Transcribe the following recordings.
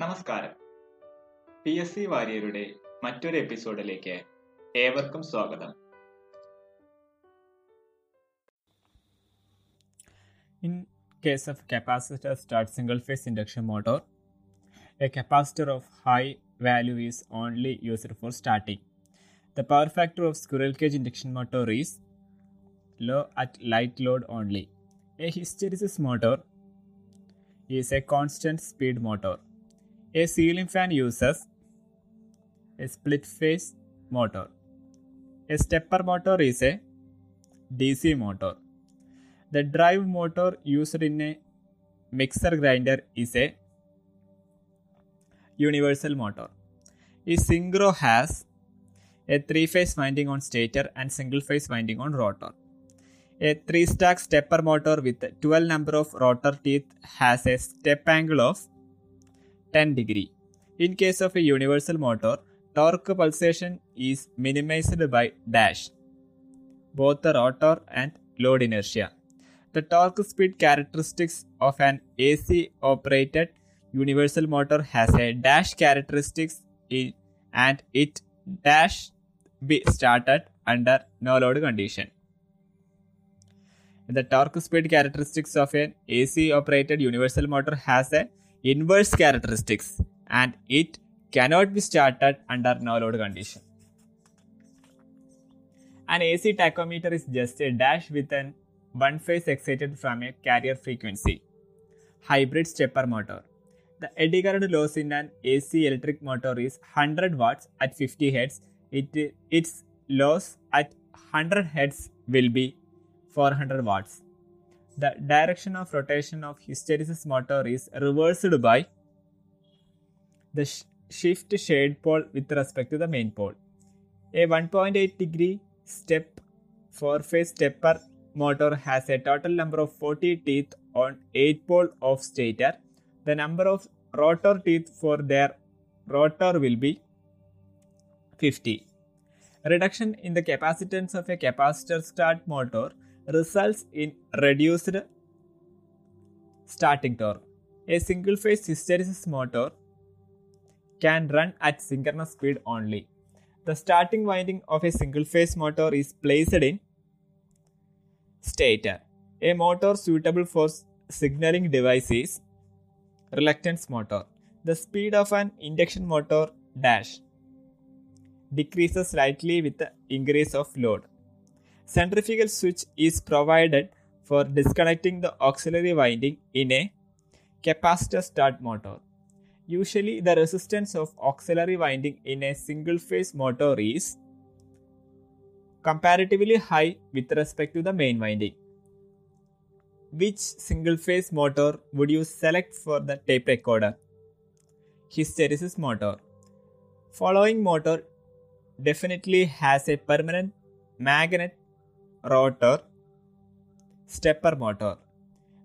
നമസ്കാരം. P S C വാര്യരുടെ മറ്റൊരു എപ്പിസോഡിലേക്ക് ഏവർക്കും സ്വാഗതം. In case of capacitor start single phase induction motor a capacitor of high value is only used for starting the power factor of squirrel cage induction motor is low at light load only. A hysteresis motor is a constant speed motor. A ceiling fan uses a split phase motor. A stepper motor is a DC motor. The drive motor used in a mixer grinder is a universal motor. A synchro has a three phase winding on stator and single phase winding on rotor. A three stack stepper motor with 12 number of rotor teeth has a step angle of 10 degree. In case of a universal motor, torque pulsation is minimized by dash, both the rotor and load inertia. The torque speed characteristics of an AC operated universal motor has a dash characteristics i- and it dash be started under no load condition. The torque speed characteristics of an AC operated universal motor has a inverse characteristics and it cannot be started under no load condition. An AC tachometer is just a dash with an one phase excited from a carrier frequency. Hybrid stepper motor. The eddy current loss in an AC electric motor is 100 watts at 50 Hz. It, its loss at 100 Hz will be 400 watts. The direction of rotation of hysteresis motor is reversed by the sh- shift shade pole with respect to the main pole. A 1.8 degree step four phase stepper motor has a total number of 40 teeth on 8 pole of stator. The number of rotor teeth for their rotor will be 50. Reduction in the capacitance of a capacitor start motor results in reduced starting torque. A single phase hysteresis motor can run at synchronous speed only. The starting winding of a single phase motor is placed in stator. A motor suitable for signaling device is reluctance motor. The speed of an induction motor dash decreases slightly with the increase of load. Centrifugal switch is provided for disconnecting the auxiliary winding in a capacitor start motor. Usually, the resistance of auxiliary winding in a single phase motor is comparatively high with respect to the main winding. Which single phase motor would you select for the tape recorder? Hysteresis motor. Following motor definitely has a permanent magnet rotor stepper motor.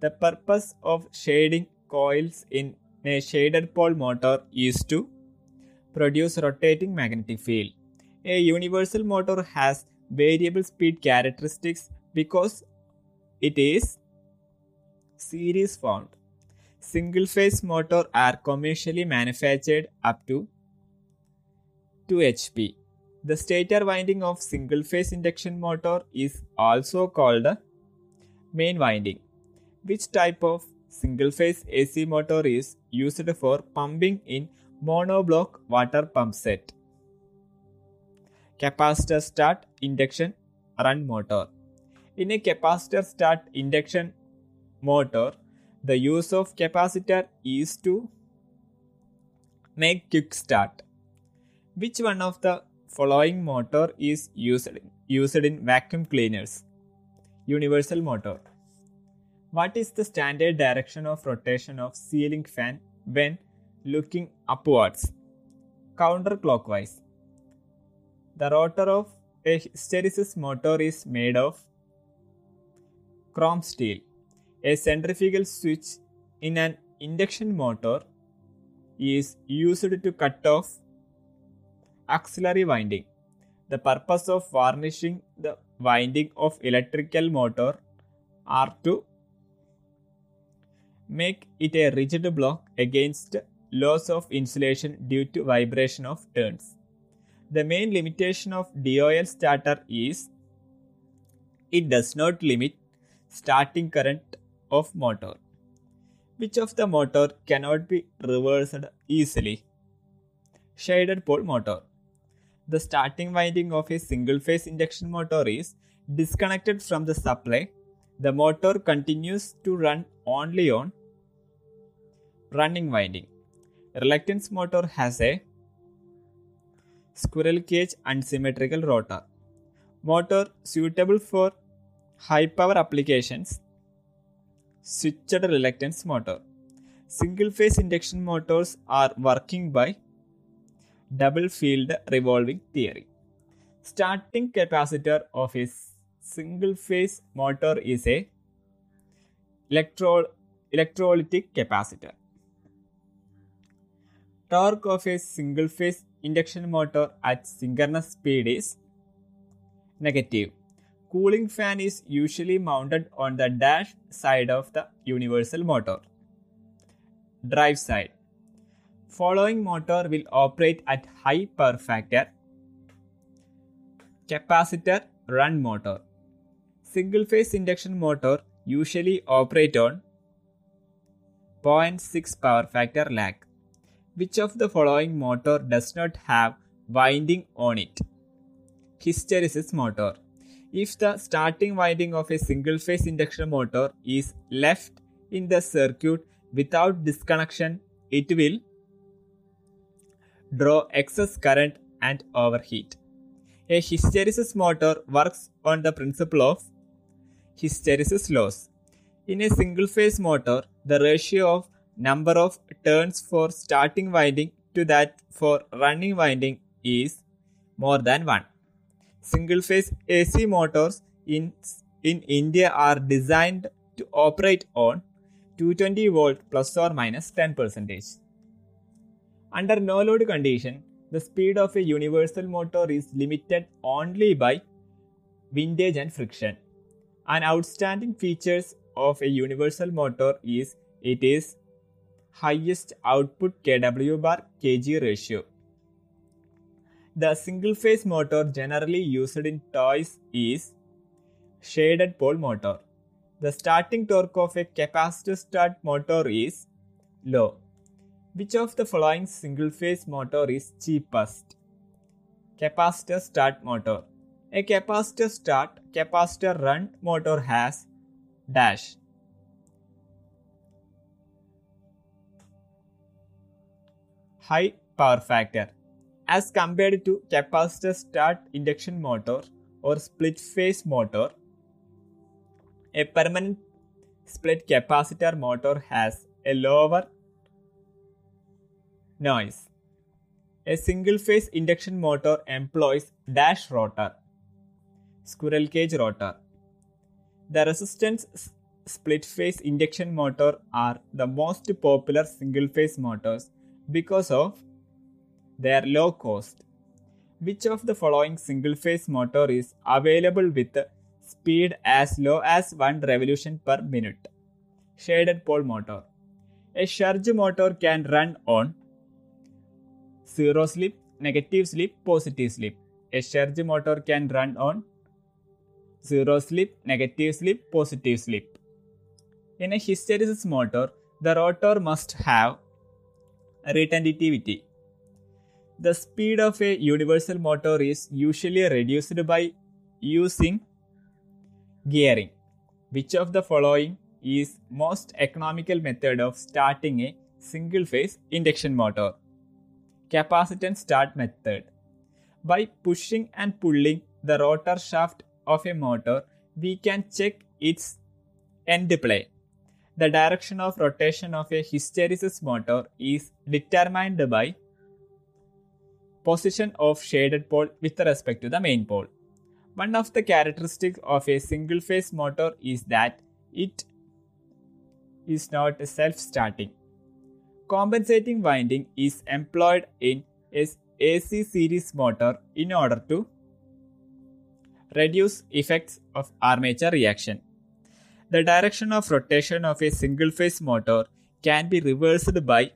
The purpose of shading coils in a shaded pole motor is to produce rotating magnetic field. A universal motor has variable speed characteristics because it is series wound. Single phase motor are commercially manufactured up to 2 HP. The stator winding of single phase induction motor is also called main winding. Which type of single phase AC motor is used for pumping in monoblock water pump set? Capacitor start induction run motor. In a capacitor start induction motor, the use of capacitor is to make quick start. Which one of the following motor is used, used in vacuum cleaners? Universal motor. What is the standard direction of rotation of ceiling fan when looking upwards? Counterclockwise. The rotor of a hysteresis motor is made of chrome steel. A centrifugal switch in an induction motor is used to cut off auxiliary winding. The purpose of varnishing the winding of electrical motor are to make it a rigid block against loss of insulation due to vibration of turns. The main limitation of DOL starter is it does not limit starting current of motor, which of the motor cannot be reversed easily. Shaded pole motor. The starting winding of a single phase induction motor is disconnected from the supply. The motor continues to run only on running winding. Reluctance motor has a squirrel cage unsymmetrical rotor. Motor suitable for high power applications. Switched reluctance motor. Single phase induction motors are working by double field revolving theory. Starting capacitor of a single phase motor is a electro- electrolytic capacitor. Torque of a single phase induction motor at synchronous speed is negative. Cooling fan is usually mounted on the dash side of the universal motor. Drive side. Following motor will operate at high power factor. Capacitor run motor. Single phase induction motor usually operate on 0.6 power factor lag. Which of the following motor does not have winding on it? Hysteresis motor. If the starting winding of a single phase induction motor is left in the circuit without disconnection, it will draw excess current and overheat. A hysteresis motor works on the principle of hysteresis loss. In a single phase motor, the ratio of number of turns for starting winding to that for running winding is more than 1. Single phase AC motors in, in India are designed to operate on 220 volt plus or minus 10 percentage. Under no load condition, the speed of a universal motor is limited only by windage and friction. An outstanding features of a universal motor is it is highest output kW bar kg ratio. The single phase motor generally used in toys is shaded pole motor. The starting torque of a capacitor start motor is low. Which of the following single phase motor is cheapest? Capacitor start motor. A capacitor start capacitor run motor has dash high power factor as compared to capacitor start induction motor or split phase motor a permanent split capacitor motor has a lower noise a single phase induction motor employs dash rotor squirrel cage rotor the resistance split phase induction motor are the most popular single phase motors because of their low cost. Which of the following single phase motor is available with speed as low as 1 revolution per minute? Shaded pole motor. A Schrage motor can run on zero slip, negative slip, positive slip. A Schrage motor can run on zero slip, negative slip, positive slip. In a hysteresis motor, the rotor must have retentivity. The speed of a universal motor is usually reduced by using gearing. Which of the following is most economical method of starting a single phase induction motor? Capacitance start method. By pushing and pulling the rotor shaft of a motor, we can check its end play. The direction of rotation of a hysteresis motor is determined by position of shaded pole with respect to the main pole. One of the characteristics of a single phase motor is that it is not self-starting. Compensating winding is employed in AC series motor in order to reduce effects of armature reaction. The direction of rotation of a single phase motor can be reversed by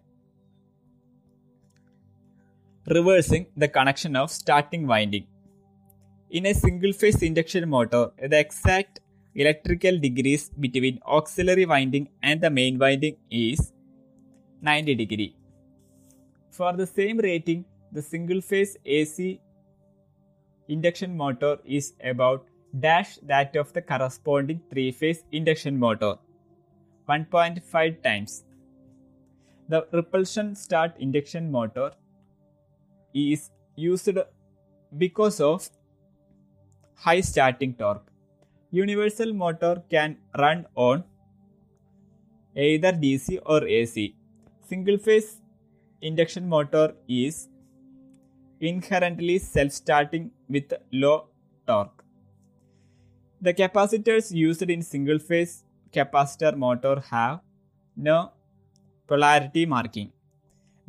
reversing the connection of starting winding. In a single phase induction motor, the exact electrical degrees between auxiliary winding and the main winding is 90 degree. For the same rating, the single phase AC induction motor is about dash that of the corresponding three phase induction motor 1.5 times. The repulsion start induction motor is used because of high starting torque. Universal motor can run on either DC or AC. Single phase induction motor is inherently self starting with low torque. The capacitors used in single phase capacitor motor have no polarity marking.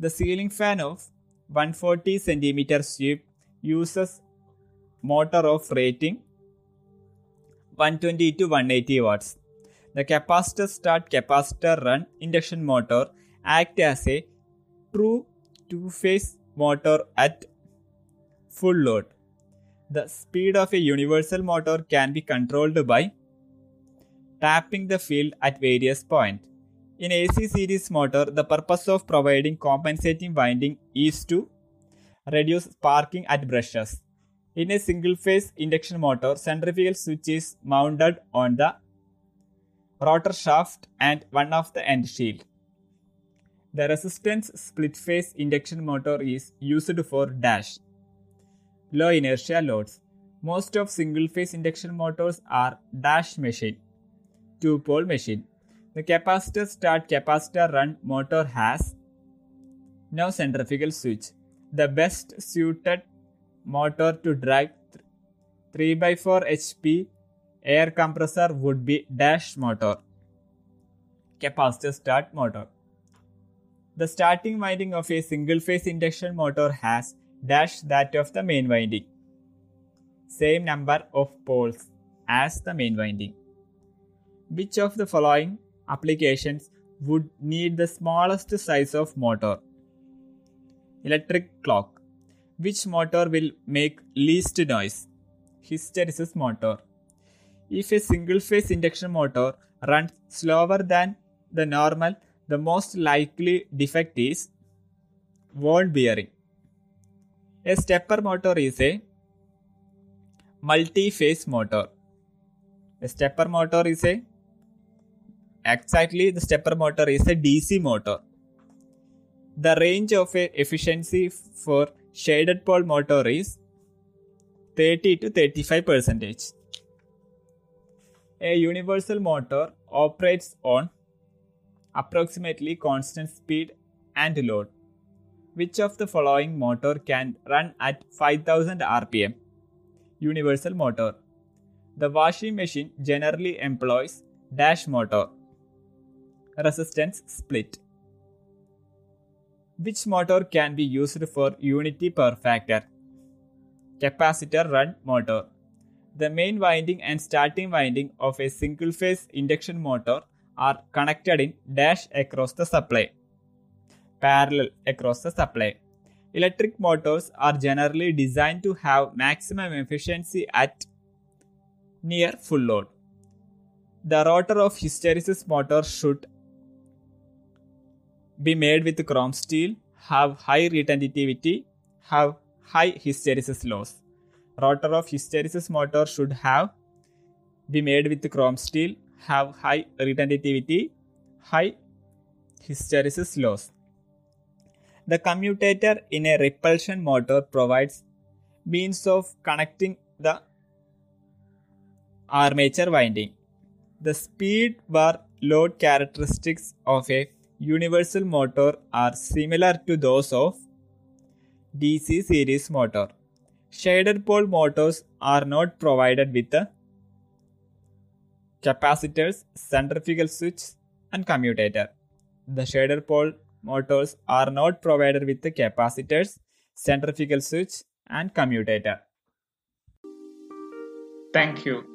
The ceiling fan of 140 cm sweep uses motor of rating 120 to 180 watts. The capacitor start capacitor run induction motor act as a true two-phase motor at full load. The speed of a universal motor can be controlled by tapping the field at various points. In AC series motor, the purpose of providing compensating winding is to reduce sparking at brushes. In a single phase induction motor, centrifugal switch is mounted on the rotor shaft and one of the end shield. The resistance split phase induction motor is used for dash low inertia loads. Most of single phase induction motors are dash machine, two pole machine. The capacitor start capacitor run motor has no centrifugal switch. The best suited motor to drive 3x4 HP air compressor would be dash motor. Capacitor start motor. The starting winding of a single phase induction motor has dash that of the main winding. Same number of poles as the main winding. Which of the following applications would need the smallest size of motor. Electric clock. Which motor will make least noise? Hysteresis motor. If a single phase induction motor runs slower than the normal, the most likely defect is wound bearing. A stepper motor is a multi-phase motor. A stepper motor is a Exactly, the stepper motor is a DC motor. The range of efficiency for shaded pole motor is 30 to 35 percentage. A universal motor operates on approximately constant speed and load. Which of the following motor can run at 5000 rpm? Universal motor. The washing machine generally employs dash motor resistance split. Which motor can be used for unity power factor? Capacitor run motor. The main winding and starting winding of a single phase induction motor are connected in dash across the supply, parallel across the supply. Electric motors are generally designed to have maximum efficiency at near full load. The rotor of hysteresis motor should be made with chrome steel, have high retentivity, have high hysteresis loss. Rotor of hysteresis motor should have be made with chrome steel, have high retentivity, high hysteresis loss. The commutator in a repulsion motor provides means of connecting the armature winding. The speed bar load characteristics of a universal motor are similar to those of DC series motor. Shaded pole motors are not provided with the capacitors, centrifugal switch and commutator. The shaded pole motors are not provided with the capacitors, centrifugal switch and commutator. Thank you.